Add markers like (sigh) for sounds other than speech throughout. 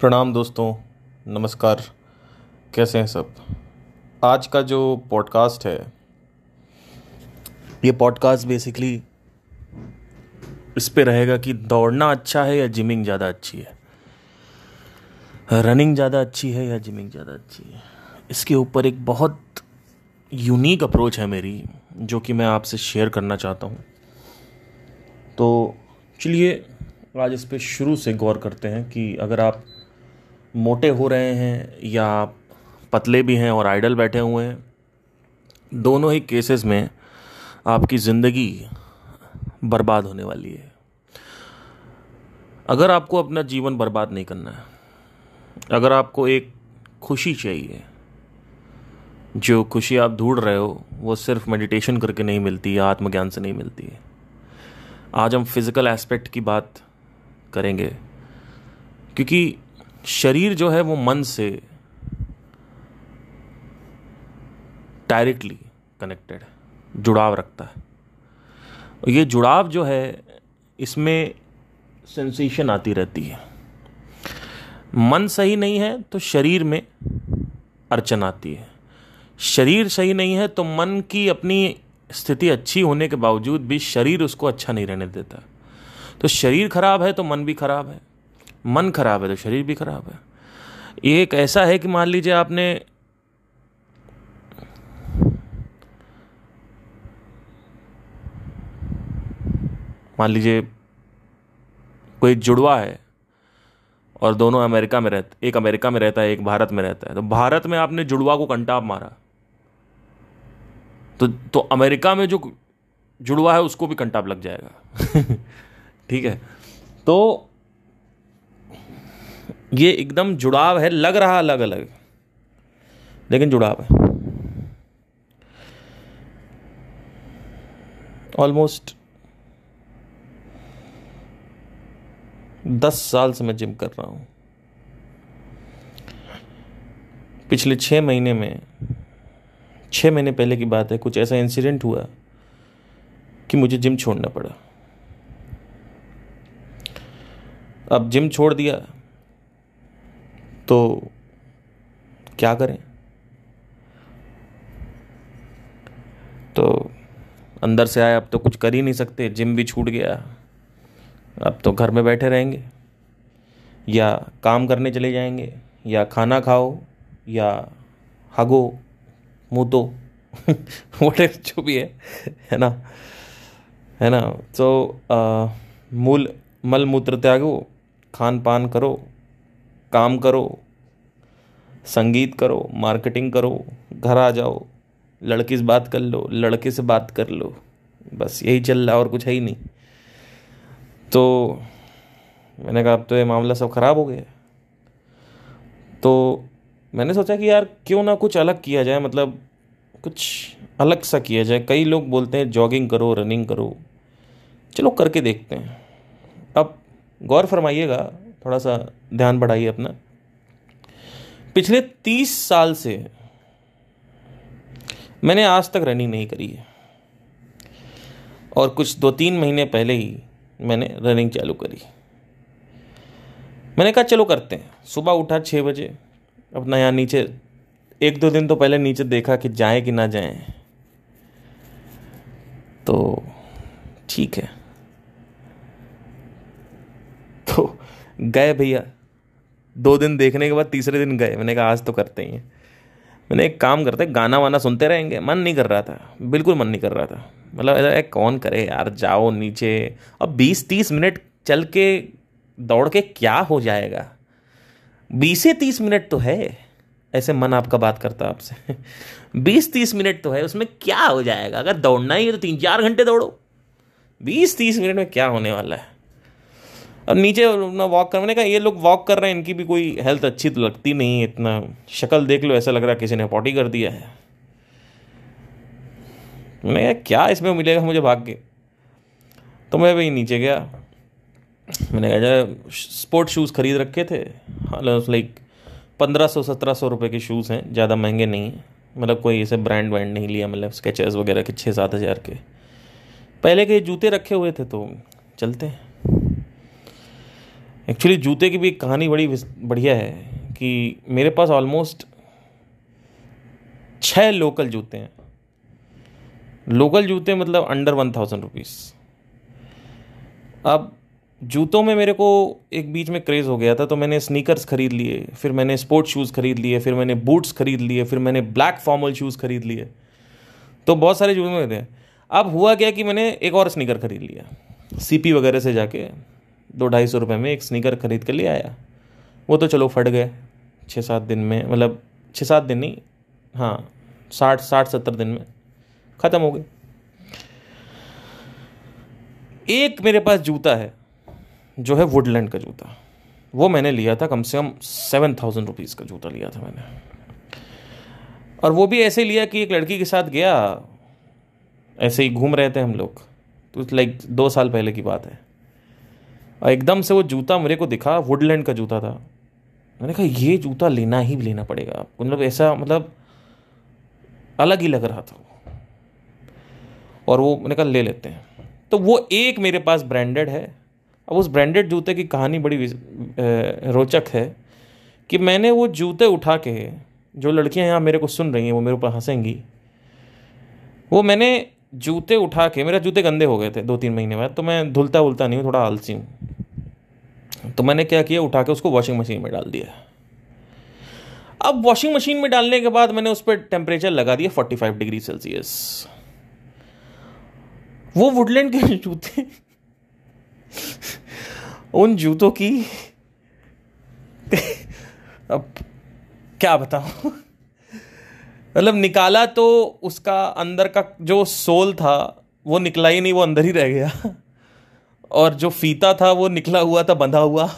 प्रणाम दोस्तों, नमस्कार। कैसे हैं सब? आज का जो पॉडकास्ट है, ये पॉडकास्ट बेसिकली इस पे रहेगा कि दौड़ना अच्छा है या जिमिंग ज़्यादा अच्छी है? रनिंग ज़्यादा अच्छी है या जिमिंग ज़्यादा अच्छी है? इसके ऊपर एक बहुत यूनिक अप्रोच है मेरी, जो कि मैं आपसे शेयर करना चाहता हूँ। तो चलिए, आज इस पर शुरू से गौर करते हैं कि अगर आप मोटे हो रहे हैं या पतले भी हैं और आइडल बैठे हुए हैं, दोनों ही केसेस में आपकी ज़िंदगी बर्बाद होने वाली है। अगर आपको अपना जीवन बर्बाद नहीं करना है, अगर आपको एक खुशी चाहिए, जो खुशी आप ढूंढ रहे हो, वो सिर्फ़ मेडिटेशन करके नहीं मिलती या आत्मज्ञान से नहीं मिलती है। आज हम फ़िज़िकल एस्पेक्ट की बात करेंगे, क्योंकि शरीर जो है वो मन से डायरेक्टली कनेक्टेड है, जुड़ाव रखता है। ये जुड़ाव जो है, इसमें सेंसेशन आती रहती है। मन सही नहीं है तो शरीर में अड़चन आती है। शरीर सही नहीं है तो मन की अपनी स्थिति अच्छी होने के बावजूद भी शरीर उसको अच्छा नहीं रहने देता। तो शरीर खराब है तो मन भी खराब है। मन खराब है तो शरीर भी खराब है। ये एक ऐसा है कि मान लीजिए आपने मान लीजिए कोई जुड़वा है और दोनों अमेरिका में रहते, एक अमेरिका में रहता है, एक भारत में रहता है। तो भारत में आपने जुड़वा को कंटाप मारा। तो तो अमेरिका में जो जुड़वा है उसको भी कंटाप लग जाएगा। (laughs) ठीक है? तो ये एकदम जुड़ाव है, लग रहा अलग अलग लेकिन जुड़ाव है। ऑलमोस्ट दस साल से मैं जिम कर रहा हूँ। पिछले छह महीने में, छह महीने पहले की बात है, कुछ ऐसा इंसिडेंट हुआ कि मुझे जिम छोड़ना पड़ा। अब जिम छोड़ दिया। तो क्या करें? तो अंदर से आए, अब तो कुछ कर ही नहीं सकते। जिम भी छूट गया। अब तो घर में बैठे रहेंगे। या काम करने चले जाएँगे, या खाना खाओ, या हगो, मुँह तो वोटे जो भी है है ना? है ना? तो मूल, मल मूत्र त्यागो, खान पान करो। काम करो, संगीत करो मार्केटिंग करो, घर आ जाओ, लड़की से बात कर लो, लड़के से बात कर लो, बस यही चल रहा और कुछ है ही नहीं। तो मैंने कहा, अब तो ये मामला सब ख़राब हो गया तो मैंने सोचा कि यार, क्यों ना कुछ अलग किया जाए मतलब कुछ अलग सा किया जाए। कई लोग बोलते हैं जॉगिंग करो रनिंग करो। चलो, करके देखते हैं। अब गौर फरमाइएगा थोड़ा सा ध्यान बढ़ाइए अपना। पिछले तीस साल से मैंने आज तक रनिंग नहीं करी है। और कुछ दो तीन महीने पहले ही मैंने रनिंग चालू करी। मैंने कहा, चलो करते हैं। सुबह उठा छः बजे, अपना यहाँ नीचे, एक दो दिन तो पहले नीचे देखा कि जाए कि ना जाए। तो ठीक है। तो गए भैया। दो दिन देखने के बाद तीसरे दिन गए। मैंने कहा, आज तो करते ही हैं। मैंने एक काम करते, गाना वाना सुनते रहेंगे। मन नहीं कर रहा था। बिल्कुल मन नहीं कर रहा था। मतलब ऐसा कौन करे यार, जाओ नीचे। अब बीस तीस मिनट चल के दौड़ के क्या हो जाएगा? बीस से तीस मिनट तो है। ऐसे मन आपका बात करता आपसे। (laughs) बीस तीस मिनट तो है। उसमें क्या हो जाएगा? अगर दौड़ना ही है तो तीन चार घंटे दौड़ो। बीस तीस मिनट में क्या होने वाला है? और नीचे ना वॉक कर मैंने कहा ये लोग वॉक कर रहे हैं, इनकी भी कोई हेल्थ अच्छी तो लगती नहीं है, इतना शक्ल देख लो, ऐसा लग रहा है किसी ने पॉटी कर दिया है। मैंने कहा, क्या इसमें मिलेगा मुझे भाग के तो मैं भाई नीचे गया। मैंने कहा, जरा स्पोर्ट शूज़ खरीद रखे थे। लाइक पंद्रह सौ, सत्रह सौ रुपये के शूज़ हैं, ज़्यादा महँगे नहीं हैं। मतलब कोई ऐसे ब्रांड वैंड नहीं लिया मतलब स्केचेस वगैरह के छः सात हज़ार के। पहले के जूते रखे हुए थे तो चलते हैं। एक्चुअली जूते की भी एक कहानी बड़ी बढ़िया है कि मेरे पास ऑलमोस्ट छः लोकल जूते हैं। लोकल जूते मतलब अंडर वन थाउज़ेंड रुपीज़ अब जूतों में मेरे को एक बीच में क्रेज़ हो गया था तो मैंने स्नीकर्स खरीद लिए, फिर मैंने स्पोर्ट्स शूज़ खरीद लिए, फिर मैंने बूट्स खरीद लिए, फिर मैंने ब्लैक फॉर्मल शूज़ खरीद लिए। तो बहुत सारे जूते थे अब हुआ क्या कि मैंने एक और स्नीकर खरीद लिया सीपी वगैरह से जाके। दो ढाई सौ रुपये में एक स्नीकर खरीद कर ले आया। वो तो चलो फट गए। छः सात दिन में मतलब छः सात दिन नहीं हाँ साठ साठ सत्तर दिन में ख़त्म हो गए। एक मेरे पास जूता है, जो है वुडलैंड का जूता। वो मैंने लिया था, कम से कम सेवन थाउज़ेंड रुपीज़ का जूता लिया था मैंने। और वो भी ऐसे लिया कि एक लड़की के साथ गया। ऐसे ही घूम रहे थे हम लोग। तो लाइक दो साल पहले की बात है। एकदम से वो जूता मेरे को दिखा वुडलैंड का जूता था। मैंने कहा, ये जूता लेना ही लेना पड़ेगा मतलब ऐसा मतलब अलग ही लग रहा था और वो मैंने कहा, ले लेते हैं। तो वो एक मेरे पास ब्रांडेड है। अब उस ब्रांडेड जूते की कहानी बड़ी रोचक है कि मैंने वो जूते उठा के, जो लड़कियाँ यहाँ मेरे को सुन रही हैं, वो मेरे ऊपर हंसेंगी, वो मैंने जूते उठा के, मेरा जूते गंदे हो गए थे दो तीन महीने बाद तो मैं धुलता उलता नहीं हूँ, थोड़ा आलसी हूँ। तो मैंने क्या किया? उठा के उसको वॉशिंग मशीन में डाल दिया। अब वॉशिंग मशीन में डालने के बाद मैंने उस पर टेम्परेचर लगा दिया फोर्टी फाइव डिग्री सेल्सियस वो वुडलैंड के जूते, उन जूतों की, अब क्या बताऊँ? मतलब निकाला तो उसका अंदर का जो सोल था, वो निकला ही नहीं, वो अंदर ही रह गया। और जो फीता था वो निकला हुआ था, बंधा हुआ।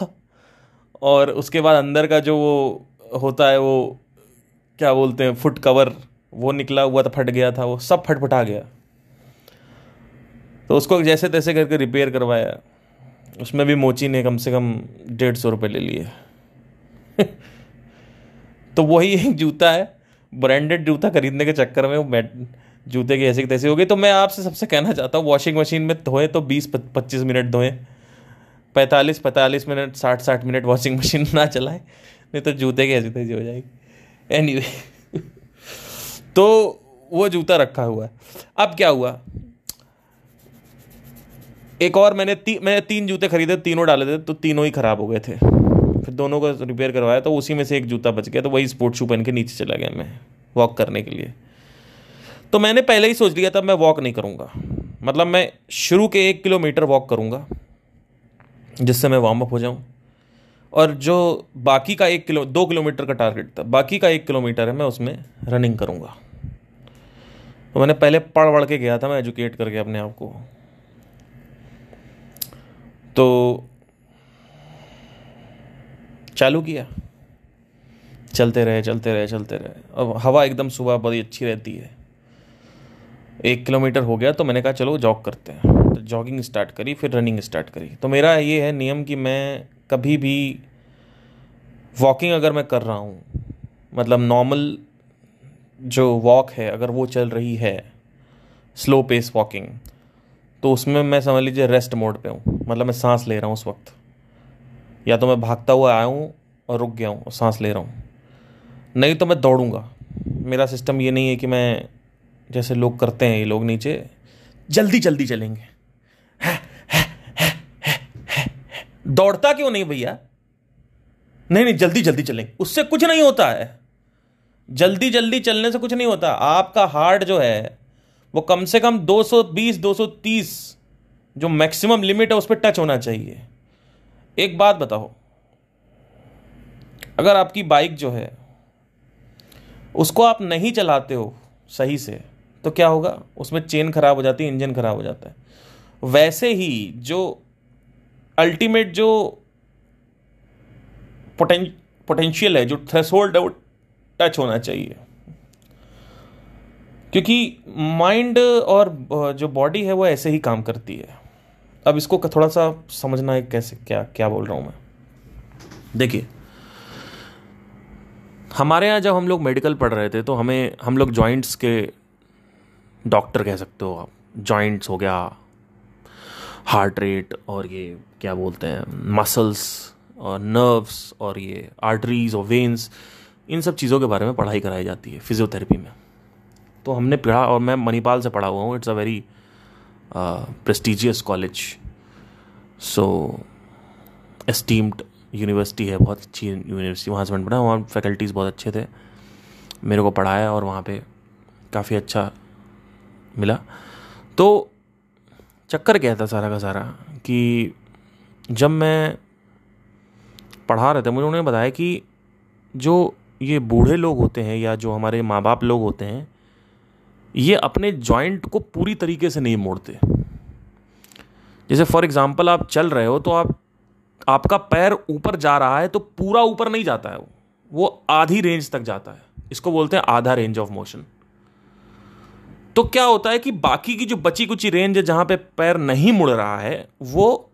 और उसके बाद अंदर का जो वो होता है, वो क्या बोलते हैं, फुट कवर, वो निकला हुआ था, फट गया था, वो सब फटफटा गया। तो उसको जैसे तैसे करके रिपेयर करवाया। उसमें भी मोची ने कम से कम डेढ़ सौ रुपये ले लिए। (laughs) तो वही एक जूता है ब्रांडेड जूता खरीदने के चक्कर में वो जूते की ऐसी तैसी हो गई। तो मैं आपसे सबसे कहना चाहता हूँ वॉशिंग मशीन में धोए तो बीस पच्चीस मिनट धोएँ। पैंतालीस पैंतालीस मिनट साठ साठ मिनट वॉशिंग मशीन ना चलाएँ नहीं तो जूते की ऐसी तैसी हो जाएगी। एनी anyway, (laughs) तो वो जूता रखा हुआ है। अब क्या हुआ? एक और मैंने ती, मैंने तीन जूते खरीदे तीनों डाले थे तो तीनों ही ख़राब हो गए थे। फिर दोनों को रिपेयर करवाया तो उसी में से एक जूता बच गया तो वही स्पोर्ट शू पहन के नीचे चला गया मैं वॉक करने के लिए। तो मैंने पहले ही सोच लिया था मैं वॉक नहीं करूँगा। मतलब मैं शुरू के एक किलोमीटर वॉक करूँगा, जिससे मैं वार्म अप हो जाऊँ। और जो बाकी का एक किलो, दो किलोमीटर का टारगेट था, बाकी का एक किलोमीटर है, मैं उसमें रनिंग करूँगा। तो मैंने पहले पढ़ पढ़ के गया था, मैं एजुकेट करके अपने आप को। तो चालू किया। चलते रहे चलते रहे चलते रहे। अब हवा एकदम सुबह बड़ी अच्छी रहती है। एक किलोमीटर हो गया तो मैंने कहा, चलो जॉग करते हैं. तो जॉगिंग स्टार्ट करी, फिर रनिंग स्टार्ट करी। तो मेरा ये है नियम कि मैं कभी भी वॉकिंग अगर मैं कर रहा हूँ मतलब नॉर्मल जो वॉक है, अगर वो चल रही है स्लो पेस वॉकिंग तो उसमें मैं समझ लीजिए रेस्ट मोड पे हूँ। मतलब मैं सांस ले रहा हूँ उस वक्त। या तो मैं भागता हुआ आया हूँ और रुक गया हूँ और सांस ले रहा हूँ। नहीं तो मैं दौड़ूँगा। मेरा सिस्टम ये नहीं है कि मैं जैसे लोग करते हैं ये लोग नीचे, जल्दी जल्दी चलेंगे। दौड़ता क्यों नहीं भैया? नहीं नहीं, जल्दी जल्दी चलेंगे। उससे कुछ नहीं होता है। जल्दी जल्दी चलने से कुछ नहीं होता। आपका हार्ट जो है, वो कम से कम 220 230 जो मैक्सिमम लिमिट है, उस पर टच होना चाहिए। एक बात बताओ। अगर आपकी बाइक जो है, उसको आप नहीं चलाते हो सही से तो क्या होगा? उसमें चेन खराब हो जाती है इंजन खराब हो जाता है। वैसे ही जो अल्टीमेट जो पोटेंशियल है, जो थ्रेसोल्ड है, वो टच होना चाहिए। क्योंकि माइंड और जो बॉडी है, वो ऐसे ही काम करती है। अब इसको थोड़ा सा समझना है, कैसे, क्या क्या बोल रहा हूँ मैं। देखिए, हमारे यहाँ जब हम लोग मेडिकल पढ़ रहे थे तो हमें, हम लोग जॉइंट्स के डॉक्टर कह सकते हो आप जॉइंट्स हो गया हार्ट रेट और ये क्या बोलते हैं मसल्स और नर्व्स और ये आर्टरीज और वेन्स इन सब चीज़ों के बारे में पढ़ाई कराई जाती है फिजियोथेरेपी में। तो हमने पढ़ा और मैं मणिपाल से पढ़ा हुआ हूँ it's a very prestigious college so esteemed university है, बहुत अच्छी यूनिवर्सिटी वहाँ से मैंने पढ़ा, वहाँ फैकल्टीज़ बहुत अच्छे थे। मेरे को पढ़ाया और वहाँ पे काफ़ी अच्छा मिला। तो चक्कर क्या था सारा का सारा कि जब मैं पढ़ा रहे थे, मुझे उन्होंने बताया कि जो ये बूढ़े लोग होते हैं या जो हमारे माँ बाप लोग होते हैं, ये अपने जॉइंट को पूरी तरीके से नहीं मोड़ते। जैसे फॉर एग्जांपल आप चल रहे हो तो आप, आपका पैर ऊपर जा रहा है तो पूरा ऊपर नहीं जाता है वो। वो आधी रेंज तक जाता है। इसको बोलते हैं आधा रेंज ऑफ़ मोशन तो क्या होता है कि बाकी की जो बची कुची रेंज है जहाँ पे पैर नहीं मुड़ रहा है, वो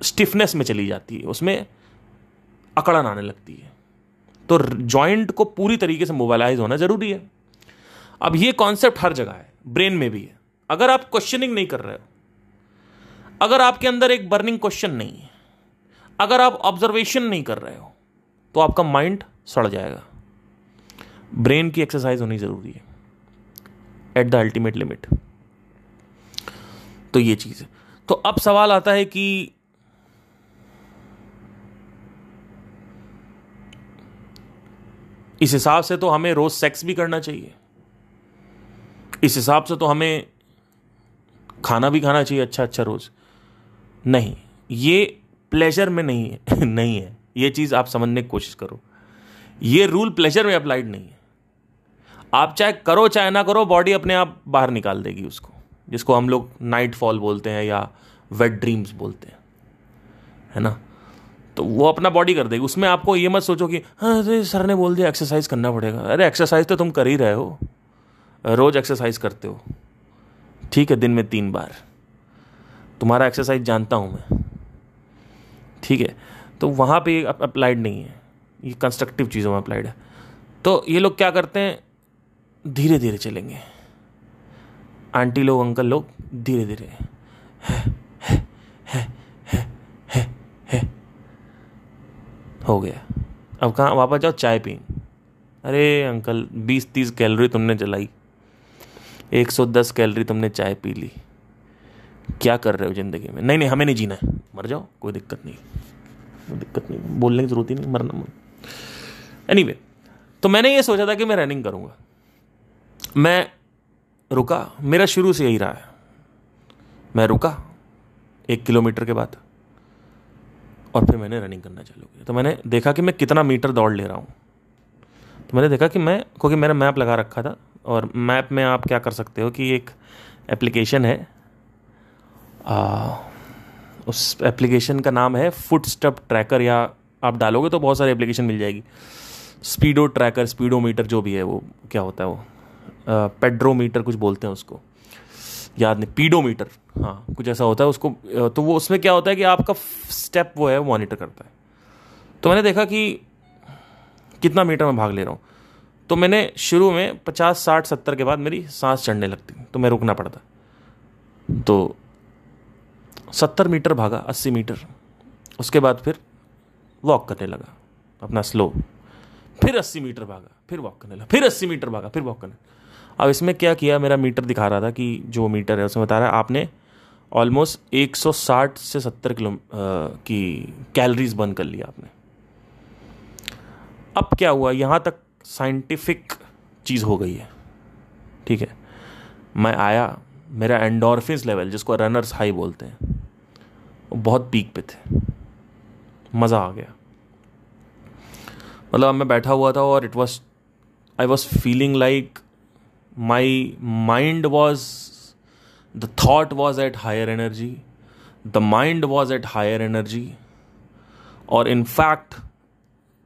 स्टिफनेस में चली जाती है, उसमें अकड़न आने लगती है। तो जॉइंट को पूरी तरीके से मोबाइलाइज होना ज़रूरी है। अब ये कॉन्सेप्ट हर जगह है ब्रेन में भी है। अगर आप क्वेश्चनिंग नहीं कर रहे हो, अगर आपके अंदर एक बर्निंग क्वेश्चन नहीं है, अगर आप ऑब्जर्वेशन नहीं कर रहे हो तो आपका माइंड सड़ जाएगा। ब्रेन की एक्सरसाइज होनी ज़रूरी है। एट द अल्टीमेट लिमिट तो ये चीज़ है। तो अब सवाल आता है कि इस हिसाब से तो हमें रोज सेक्स भी करना चाहिए। इस हिसाब से तो हमें खाना भी खाना चाहिए अच्छा अच्छा रोज। नहीं, ये प्लेजर में नहीं है (laughs) नहीं है। ये चीज़ आप समझने की कोशिश करो। ये रूल प्लेजर में अप्लाइड नहीं है। आप चाहे करो, चाहे ना करो बॉडी अपने आप बाहर निकाल देगी उसको, जिसको हम लोग नाइट फॉल बोलते हैं या वेट ड्रीम्स बोलते हैं, है ना? तो वो अपना बॉडी कर देगी। उसमें आपको ये मत सोचो कि हाँ अरे, सर ने बोल दिया एक्सरसाइज करना पड़ेगा। अरे एक्सरसाइज तो तुम कर ही रहे हो। रोज एक्सरसाइज करते हो। ठीक है, दिन में तीन बार। तुम्हारा एक्सरसाइज जानता हूँ मैं। ठीक है? तो वहाँ पे अप्लाइड नहीं है। ये कंस्ट्रक्टिव चीज़ों में अप्लाइड है। तो ये लोग क्या करते हैं? धीरे धीरे चलेंगे। आंटी लोग अंकल लोग धीरे धीरे है, है, है, है हो। गया। अब कहाँ वापस जाओ चाय पी अरे अंकल बीस तीस कैलोरी तुमने जलाई। एक सौ दस कैलोरी तुमने चाय पी ली। क्या कर रहे हो ज़िंदगी में? नहीं नहीं हमें नहीं जीना है। मर जाओ कोई दिक्कत नहीं। कोई दिक्कत नहीं। बोलने की ज़रूरत ही नहीं मरना एनी anyway, तो मैंने ये सोचा था कि मैं रनिंग करूँगा। मैं रुका। मेरा शुरू से यही रहा है। मैं रुका एक किलोमीटर के बाद और फिर मैंने रनिंग करना चालू किया। तो मैंने देखा कि मैं कितना मीटर दौड़ ले रहा हूँ। तो मैंने देखा कि मैं क्योंकि मैंने मैप लगा रखा था और मैप में आप क्या कर सकते हो कि एक एप्लीकेशन है। आ, उस एप्लीकेशन का नाम है फुट स्टेप ट्रैकर या आप डालोगे तो बहुत सारी एप्लीकेशन मिल जाएगी। स्पीडो ट्रैकर स्पीडोमीटर जो भी है वो क्या होता है वो? पेड्रोमीटर कुछ बोलते हैं उसको। याद नहीं, पीडोमीटर हाँ कुछ ऐसा होता है उसको तो वो उसमें क्या होता है कि आपका स्टेप वो है, मॉनिटर करता है। तो मैंने देखा कि कितना मीटर में भाग ले रहा हूँ। तो मैंने शुरू में पचास, साठ, सत्तर के बाद मेरी सांस चढ़ने लगती तो मैं रुकना पड़ता। तो सत्तर मीटर भागा, अस्सी मीटर, उसके बाद फिर वॉक करने लगा, अपना स्लो। फिर अस्सी मीटर भागा, फिर वॉक करने लगा, फिर अस्सी मीटर भागा, फिर वॉक करने अब इसमें क्या किया, मेरा मीटर दिखा रहा था कि जो मीटर है, उसमें बता रहा है, आपने ऑलमोस्ट 160 से 70 किलो की कैलोरीज बर्न कर लिया आपने। अब क्या हुआ, यहाँ तक साइंटिफिक चीज़ हो गई है, ठीक है? मैं आया, मेरा एंडोरफिन लेवल जिसको रनर्स हाई बोलते हैं, वो बहुत पीक पे थे। मज़ा आ गया। मतलब मैं बैठा हुआ था और it was I was feeling like my mind was, the thought was at higher energy, the mind was at higher energy, और इनफैक्ट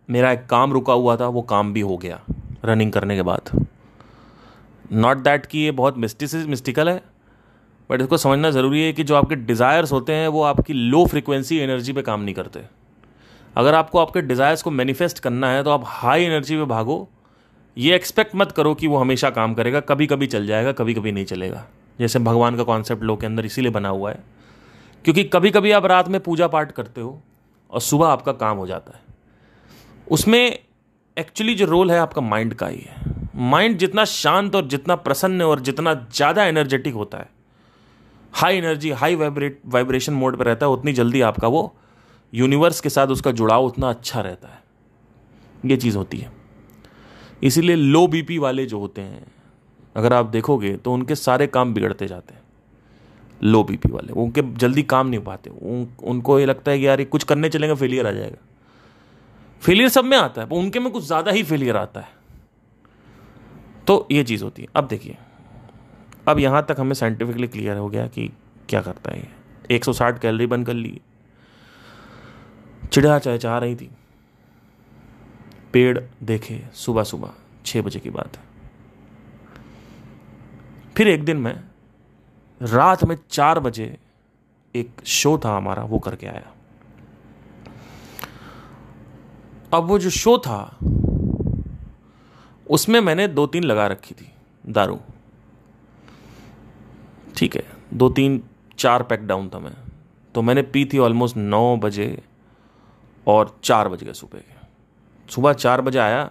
मेरा एक काम रुका हुआ था, वो काम भी हो गया रनिंग करने के बाद। नॉट दैट कि ये बहुत मिस्टिस मिस्टिकल है बट इसको समझना ज़रूरी है कि जो आपके डिज़ायर्स होते हैं, वो आपकी लो फ्रिक्वेंसी एनर्जी पे काम नहीं करते। अगर आपको आपके डिज़ायर्स को मैनिफेस्ट करना है तो आप हाई एनर्जी पे भागो ये एक्सपेक्ट मत करो कि वो हमेशा काम करेगा कभी कभी चल जाएगा कभी कभी नहीं चलेगा। जैसे भगवान का कॉन्सेप्ट लोग के अंदर इसीलिए बना हुआ है, क्योंकि कभी कभी आप रात में पूजा पाठ करते हो और सुबह आपका काम हो जाता है। उसमें एक्चुअली जो रोल है आपका माइंड का ही है। माइंड जितना शांत और जितना प्रसन्न और जितना ज़्यादा एनर्जेटिक होता है high energy high vibrate vibration mode पर रहता है, उतनी जल्दी आपका वो यूनिवर्स के साथ उसका जुड़ाव उतना अच्छा रहता है। ये चीज़ होती है। इसीलिए लो बीपी वाले जो होते हैं अगर आप देखोगे तो उनके सारे काम बिगड़ते जाते हैं। लो बीपी वाले उनके जल्दी काम नहीं पाते। उन, उनको ये लगता है कि यार ये कुछ करने चलेंगे फेलियर आ जाएगा। फेलियर सब में आता है पर उनके में कुछ ज़्यादा ही फेलियर आता है। तो ये चीज़ होती है। अब देखिए अब यहाँ तक हमें साइंटिफिकली क्लियर हो गया कि क्या करता है ये। 160 कैलोरी बंद कर ली चिड़िया चाहे चाह रही थी। पेड़ देखे सुबह सुबह छः बजे की बात है। फिर एक दिन मैं रात में चार बजे एक शो था हमारा, वो करके आया। अब वो जो शो था, उसमें मैंने दो तीन लगा रखी थी, दारू। ठीक है, दो तीन, चार पैक डाउन था मैं। तो मैंने पी थी ऑलमोस्ट नौ बजे और चार बज गए सुबह के। सुबह चार बजे आया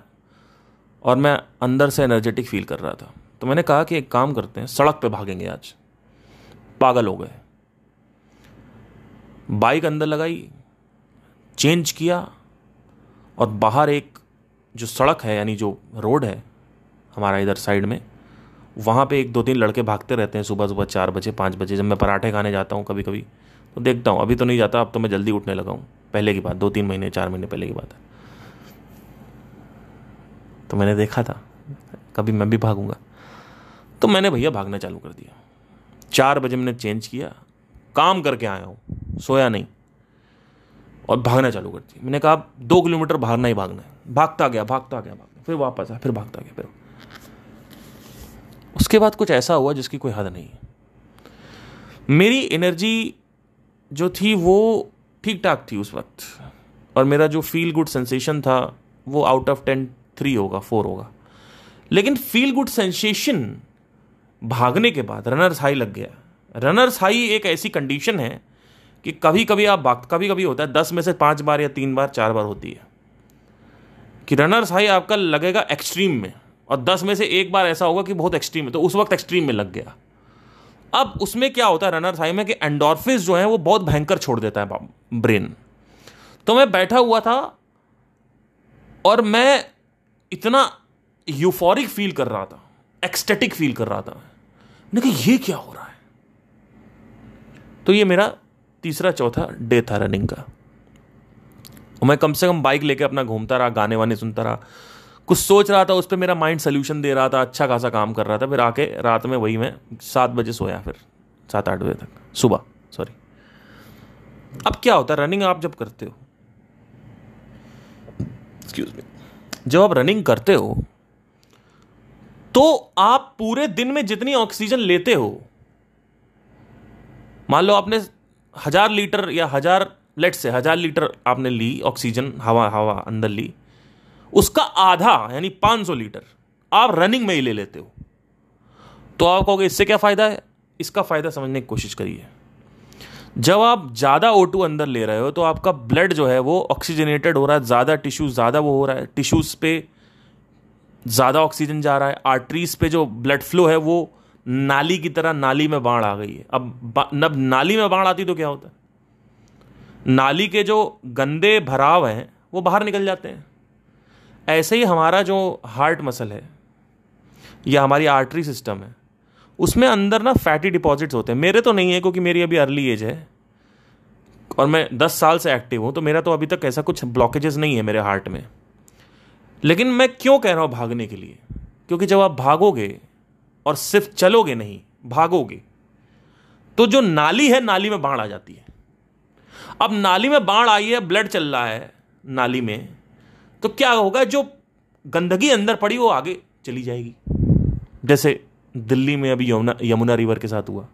और मैं अंदर से एनर्जेटिक फील कर रहा था। तो मैंने कहा कि एक काम करते हैं, सड़क पे भागेंगे आज। पागल हो गए। बाइक अंदर लगाई चेंज किया और बाहर एक जो सड़क है, यानी जो रोड है, हमारा इधर साइड में, वहाँ पे एक दो तीन लड़के भागते रहते हैं सुबह सुबह चार बजे, पाँच बजे, जब मैं पराठे खाने जाता हूँ कभी कभी तो देखता हूँ, अभी तो नहीं जाता, अब तो मैं जल्दी उठने लगा हूँ। पहले की बात, दो तीन महीने, चार महीने पहले की बात है। तो मैंने देखा था। कभी मैं भी भागूँगा। तो मैंने भैया भागना चालू कर दिया। चार बजे मैंने चेंज किया। काम करके आया हूँ। सोया नहीं। और भागना चालू कर दिया। मैंने कहा दो किलोमीटर भागना ही भागना है। भागता गया भागता गया, भागता फिर वापस आया, फिर भागता गया, फिर उसके बाद कुछ ऐसा हुआ जिसकी कोई हद नहीं है। मेरी एनर्जी जो थी वो ठीक ठाक थी उस वक्त। और मेरा जो फील गुड सेंसेशन था, वो आउट ऑफ़ टेन थ्री होगा फोर होगा। लेकिन फील गुड सेंसेशन भागने के बाद रनर्स हाई लग गया। रनर्स हाई एक ऐसी कंडीशन है कि कभी कभी आप भाग कभी कभी होता है, दस में से पाँच बार या तीन बार, चार बार होती है। कि रनर्स हाई आपका लगेगा एक्सट्रीम में, और दस में से एक बार ऐसा होगा कि बहुत एक्सट्रीम है तो उस वक्त एक्सट्रीम में लग गया। अब उसमें क्या होता है रनर्स हाई में कि एंडोर्फिस जो है, वो बहुत भयंकर छोड़ देता है ब्रेन। तो मैं बैठा हुआ था, और मैं इतना यूफोरिक फील कर रहा था एक्सटेटिक फील कर रहा था। मैंने कहा, ये क्या हो रहा है? तो ये मेरा तीसरा चौथा डे था रनिंग का। और मैं कम से कम बाइक लेके अपना घूमता रहा, गाने वाने सुनता रहा। कुछ सोच रहा था, उस पर मेरा माइंड सोल्यूशन दे रहा था अच्छा खासा काम कर रहा था। फिर आके रात में वही मैं सात बजे सोया, फिर सात आठ बजे तक, सुबह सॉरी अब क्या होता है रनिंग आप जब करते हो। एक्सक्यूज मी जब आप रनिंग करते हो तो आप पूरे दिन में जितनी ऑक्सीजन लेते हो, मान लो आपने हज़ार लीटर या हज़ार लेट से हज़ार लीटर आपने ली ऑक्सीजन हवा हवा अंदर ली, उसका आधा, यानी 500 लीटर, आप रनिंग में ही ले लेते हो। तो आप कहोगे, इससे क्या फ़ायदा है? इसका फ़ायदा समझने की कोशिश करिए। जब आप ज़्यादा ओ अंदर ले रहे हो तो आपका ब्लड जो है वो ऑक्सीजनेटेड हो रहा है, ज़्यादा टिश्यूज ज़्यादा वो हो रहा है टिश्यूज पे ज़्यादा ऑक्सीजन जा रहा है आर्टरीज पे जो ब्लड फ्लो है वो नाली की तरह नाली में बाढ़ आ गई है। अब नब नाली में बाढ़ आती तो क्या होता है? नाली के जो गंदे भराव हैं, वो बाहर निकल जाते हैं। ऐसे ही हमारा जो हार्ट मसल है, या हमारी आर्टरी सिस्टम है उसमें अंदर ना फैटी डिपॉजिट्स होते हैं। मेरे तो नहीं है, क्योंकि मेरी अभी अर्ली एज है। और मैं दस साल से एक्टिव हूँ तो मेरा तो अभी तक ऐसा कुछ ब्लॉकेजेस नहीं है मेरे हार्ट में। लेकिन मैं क्यों कह रहा हूँ भागने के लिए? क्योंकि जब आप भागोगे, और सिर्फ़ चलोगे नहीं, भागोगे तो जो नाली है, नाली में बाढ़ आ जाती है। अब नाली में बाढ़ आई है ब्लड चल रहा है नाली में तो क्या होगा? जो गंदगी अंदर पड़ी, वो आगे चली जाएगी। जैसे दिल्ली में अभी यमुना यमुना रिवर के साथ हुआ।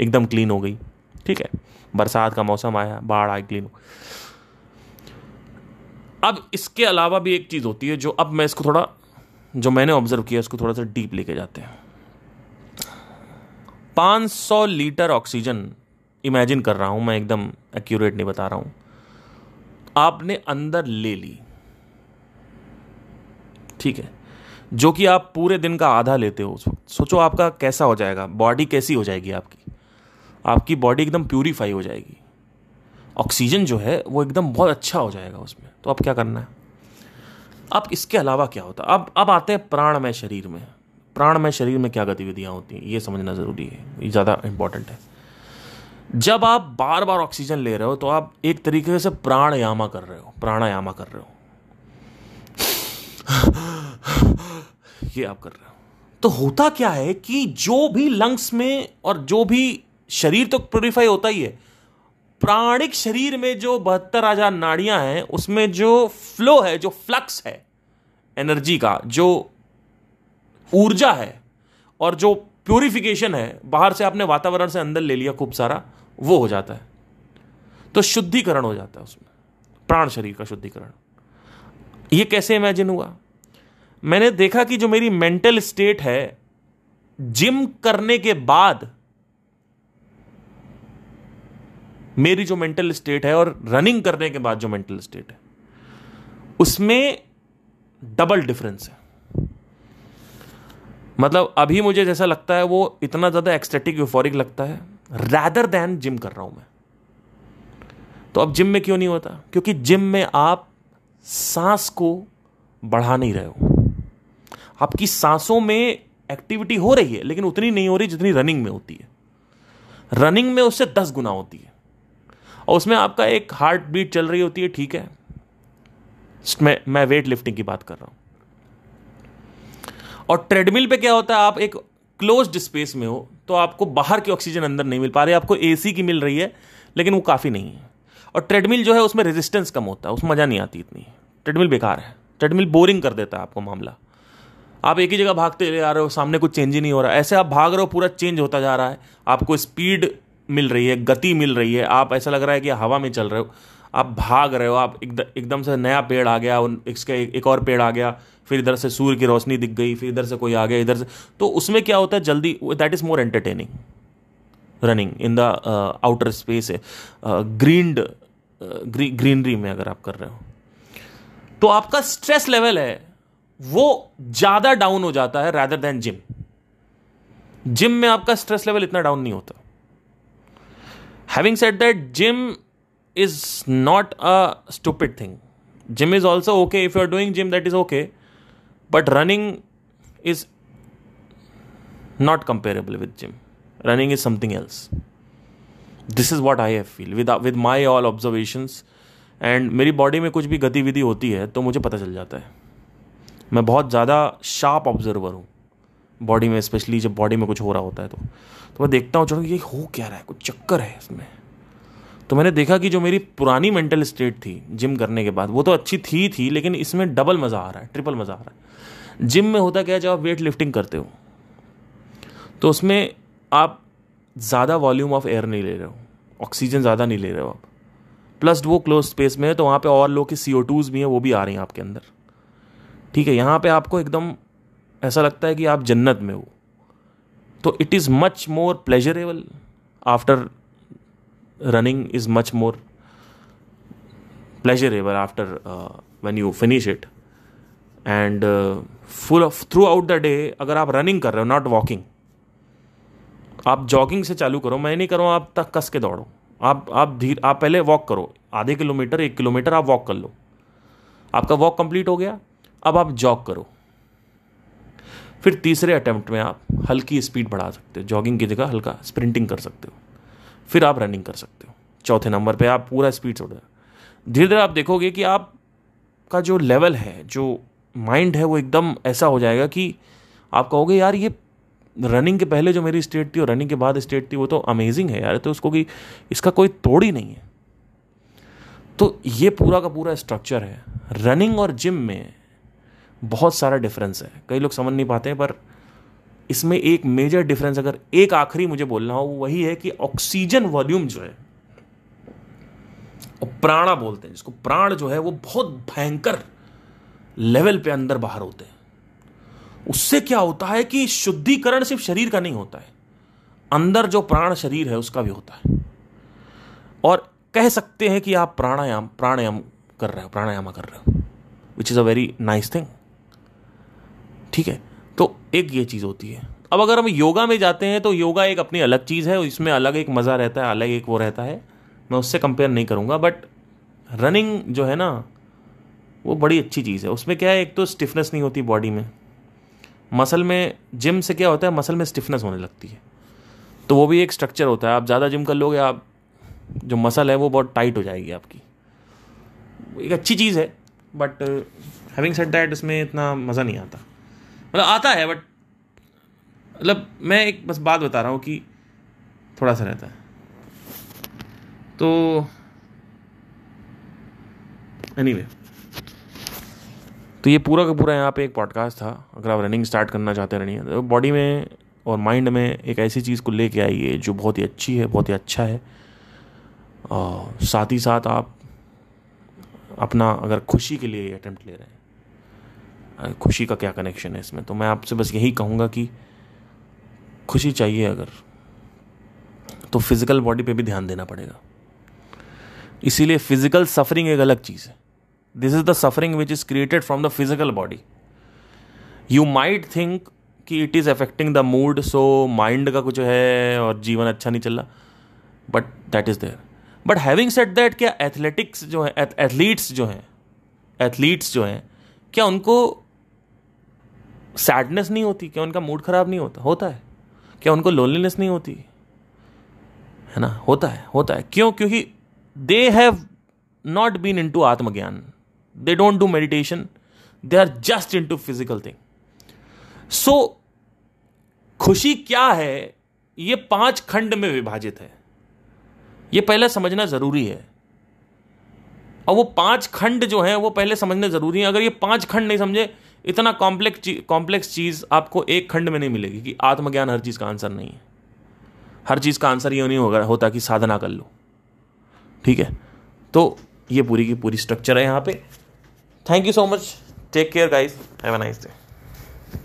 एकदम क्लीन हो गई। ठीक है? बरसात का मौसम आया, बाढ़ आई क्लीन हो। अब इसके अलावा भी एक चीज़ होती है जो अब मैं इसको थोड़ा, जो मैंने ऑब्ज़र्व किया उसको थोड़ा सा डीप लेके जाते हैं। 500 लीटर ऑक्सीजन इमेजिन कर रहा हूँ, मैं एकदम एक्यूरेट नहीं बता रहा हूँ। आपने अंदर ले ली। ठीक है? जो कि आप पूरे दिन का आधा लेते हो उस वक्त। सोचो आपका कैसा हो जाएगा बॉडी कैसी हो जाएगी आपकी? आपकी बॉडी एकदम प्यूरीफाई हो जाएगी। ऑक्सीजन जो है, वो एकदम बहुत अच्छा हो जाएगा उसमें। तो अब क्या करना है? अब इसके अलावा क्या होता? अब अब आते हैं प्राणमय शरीर में। प्राणमय शरीर में क्या गतिविधियाँ होती हैं? ये समझना ज़रूरी है। ये ज़्यादा इंपॉर्टेंट है। जब आप बार बार ऑक्सीजन ले रहे हो तो आप एक तरीके से प्राणायामा कर रहे हो। प्राणायामा कर रहे हो। ये आप कर रहे हो। तो होता क्या है कि जो भी लंग्स में और जो भी शरीर तो प्योरीफाई होता ही है, प्राणिक शरीर में जो बहत्तर हज़ार नाड़ियाँ हैं, उसमें जो फ्लो है, जो फ्लक्स है एनर्जी का, जो ऊर्जा है और जो प्योरिफिकेशन है, बाहर से आपने वातावरण से अंदर ले लिया खूब सारा, वो हो जाता है। तो शुद्धिकरण हो जाता है उसमें, प्राण शरीर का शुद्धिकरण। ये कैसे इमेजिन हुआ? मैंने देखा कि जो मेरी मेंटल स्टेट है जिम करने के बाद मेरी जो मेंटल स्टेट है और रनिंग करने के बाद जो मेंटल स्टेट है, उसमें डबल डिफरेंस है। मतलब अभी मुझे जैसा लगता है वो इतना ज़्यादा एक्सटेटिक यूफोरिक लगता है रैदर देन जिम कर रहा हूँ मैं। तो अब जिम में क्यों नहीं होता? क्योंकि जिम में आप सांस को बढ़ा नहीं रहे हो। आपकी सांसों में एक्टिविटी हो रही है, लेकिन उतनी नहीं हो रही जितनी रनिंग में होती है। रनिंग में उससे दस गुना होती है। और उसमें आपका एक हार्ट बीट चल रही होती है, ठीक है। मैं मैं वेट लिफ्टिंग की बात कर रहा हूँ। और ट्रेडमिल पे क्या होता है, आप एक क्लोज स्पेस में हो तो आपको बाहर की ऑक्सीजन अंदर नहीं मिल पा रही, आपको एसी की मिल रही है, लेकिन वो काफ़ी नहीं है। और ट्रेडमिल जो है उसमें रेजिस्टेंस कम होता है, उसमें मज़ा नहीं आती इतनी। ट्रेडमिल बेकार है। ट्रेडमिल बोरिंग कर देता है आपको मामला। आप एक ही जगह भागते आ रहे हो, सामने कुछ चेंज ही नहीं हो रहा। ऐसे आप भाग रहे हो, पूरा चेंज होता जा रहा है। आपको स्पीड मिल रही है, गति मिल रही है। आप ऐसा लग रहा है कि हवा में चल रहे हो। आप भाग रहे हो, आप एकदम से नया पेड़ आ गया इसका एक और पेड़ आ गया, फिर इधर से सूर्य की रोशनी दिख गई, फिर इधर से कोई आ गया, इधर से। तो उसमें क्या होता है, जल्दी that is more entertaining running in the outer space है। ग्री, ग्रीनरी में अगर आप कर रहे हो। तो आपका स्ट्रेस लेवल है वो ज़्यादा डाउन हो जाता है रैदर देन जिम जिम में आपका स्ट्रेस लेवल इतना डाउन नहीं होता। Having said that gym is not a stupid thing gym is also okay if you are doing gym that is okay but running is not comparable with gym running is something else this is what I have feel with with my all observations and मेरी body में कुछ भी गतिविधि होती है तो मुझे पता चल जाता है। मैं बहुत ज़्यादा शार्प ऑब्जर्वर हूँ बॉडी में स्पेशली जब बॉडी में कुछ हो रहा होता है तो। तो मैं देखता हूँ, चलो ये हो क्या रहा है? कुछ चक्कर है इसमें। तो मैंने देखा कि जो मेरी पुरानी मेंटल स्टेट थी जिम करने के बाद, वो तो अच्छी थी थी, लेकिन इसमें डबल मज़ा आ रहा है ट्रिपल मज़ा आ रहा है। जिम में होता क्या है, जब आप वेट लिफ्टिंग करते हो तो उसमें आप ज़्यादा वॉल्यूम ऑफ़ एयर नहीं ले रहे हो। ऑक्सीजन ज़्यादा नहीं ले रहे हो आप। प्लस वो क्लोज स्पेस में है तो वहाँ पे और लोग की सी भी हैं, वो भी आ रही हैं आपके अंदर। ठीक है, यहाँ पे आपको एकदम ऐसा लगता है कि आप जन्नत में हो। तो it is much more pleasurable after running is much more pleasurable after when you finish it and full throughout the day अगर आप रनिंग कर रहे हो नॉट वॉकिंग आप जॉगिंग से चालू करो, मैं नहीं करूँ आप तक कस के दौड़ो। आप आप धीरे, आप पहले वॉक करो। आधे किलोमीटर, एक किलोमीटर आप वॉक कर लो। आपका वॉक कंप्लीट हो गया, अब आप जॉग करो। फिर तीसरे अटेम्प्ट में आप हल्की स्पीड बढ़ा सकते हो। जॉगिंग की जगह हल्का स्प्रिंटिंग कर सकते हो। फिर आप रनिंग कर सकते हो। चौथे नंबर पे आप पूरा स्पीड छोड़ धीरे धीरे आप देखोगे कि आप का जो लेवल है, जो माइंड है, वो एकदम ऐसा हो जाएगा कि आप कहोगे, यार, ये रनिंग के पहले जो मेरी स्टेट थी और रनिंग के बाद स्टेट थी, वो तो अमेजिंग है यार तो उसको कि इसका कोई तोड़ ही नहीं है। तो ये पूरा का पूरा स्ट्रक्चर है। रनिंग और जिम में बहुत सारा डिफरेंस है। कई लोग समझ नहीं पाते पर इसमें एक मेजर डिफरेंस अगर एक आखिरी मुझे बोलना हो वही है कि ऑक्सीजन वॉल्यूम जो है, और प्राणा बोलते हैं, जिसको प्राण जो है, वो बहुत भयंकर लेवल पे अंदर बाहर होते हैं। उससे क्या होता है कि शुद्धिकरण सिर्फ़ शरीर का नहीं होता है। अंदर जो प्राण शरीर है, उसका भी होता है। और कह सकते हैं कि आप प्राणायाम प्राणायाम कर रहे हो, प्राणायाम कर रहे हो which is a very nice thing ठीक है? तो एक ये चीज़ होती है। अब अगर हम योगा में जाते हैं तो योगा एक अपनी अलग चीज़ है, इसमें अलग एक मज़ा रहता है, अलग एक वो रहता है। मैं उससे कंपेयर नहीं करूँगा बट रनिंग जो है ना, वो बड़ी अच्छी चीज़ है। उसमें क्या है, एक तो स्टिफनेस नहीं होती बॉडी में। मसल में जिम से क्या होता है मसल में स्टिफनेस होने लगती है। तो वो भी एक स्ट्रक्चर होता है। आप ज़्यादा जिम कर लोगे आप जो मसल है वो बहुत टाइट हो जाएगी आपकी। एक अच्छी चीज़ है बट हैविंग सेड दैट इसमें इतना मज़ा नहीं आता। मतलब आता है बट मतलब मैं एक बस बात बता रहा हूँ कि थोड़ा सा रहता है। तो एनी anyway, तो ये पूरा का पूरा यहाँ पे एक पॉडकास्ट था, अगर आप रनिंग स्टार्ट करना चाहते हैं रनिंग तो बॉडी में और माइंड में एक ऐसी चीज़ को लेके आइए जो बहुत ही अच्छी है, बहुत ही अच्छा है। और साथ ही साथ आप अपना अगर खुशी के लिए अटेम्प्ट ले रहे हैं खुशी का क्या कनेक्शन है इसमें? तो मैं आपसे बस यही कहूँगा कि खुशी चाहिए अगर तो फ़िज़िकल बॉडी पे भी ध्यान देना पड़ेगा। इसीलिए फ़िज़िकल सफरिंग एक अलग चीज़ है। This is the suffering which is created from the physical body you might think कि it is affecting the mood so mind का कुछ है और जीवन अच्छा नहीं चल रहा but that is there but having said that क्या एथलेटिक्स जो है एथलीट्स जो हैं एथलीट्स जो हैं, क्या उनको सैडनेस नहीं होती? क्या उनका मूड खराब नहीं होता? होता है। क्या उनको लोनलीनेस नहीं होती? है ना? होता है होता है। क्यों? क्योंकि they have not been into आत्मज्ञान। They don't do meditation they are just into physical thing so खुशी क्या है? ये पाँच खंड में विभाजित है। ये पहले समझना ज़रूरी है। और वो पाँच खंड जो है, वो पहले समझना ज़रूरी है। अगर ये पाँच खंड नहीं समझे, इतना कॉम्प्लेक्स कॉम्प्लेक्स चीज़ आपको एक खंड में नहीं मिलेगी कि आत्मज्ञान हर चीज़ का आंसर नहीं है। हर चीज़ का आंसर ये नहीं होगा, होता कि साधना कर लो। ठीक है? तो ये पूरी की पूरी स्ट्रक्चर है यहाँ पे। Thank you so much. Take care, guys. Have a nice day.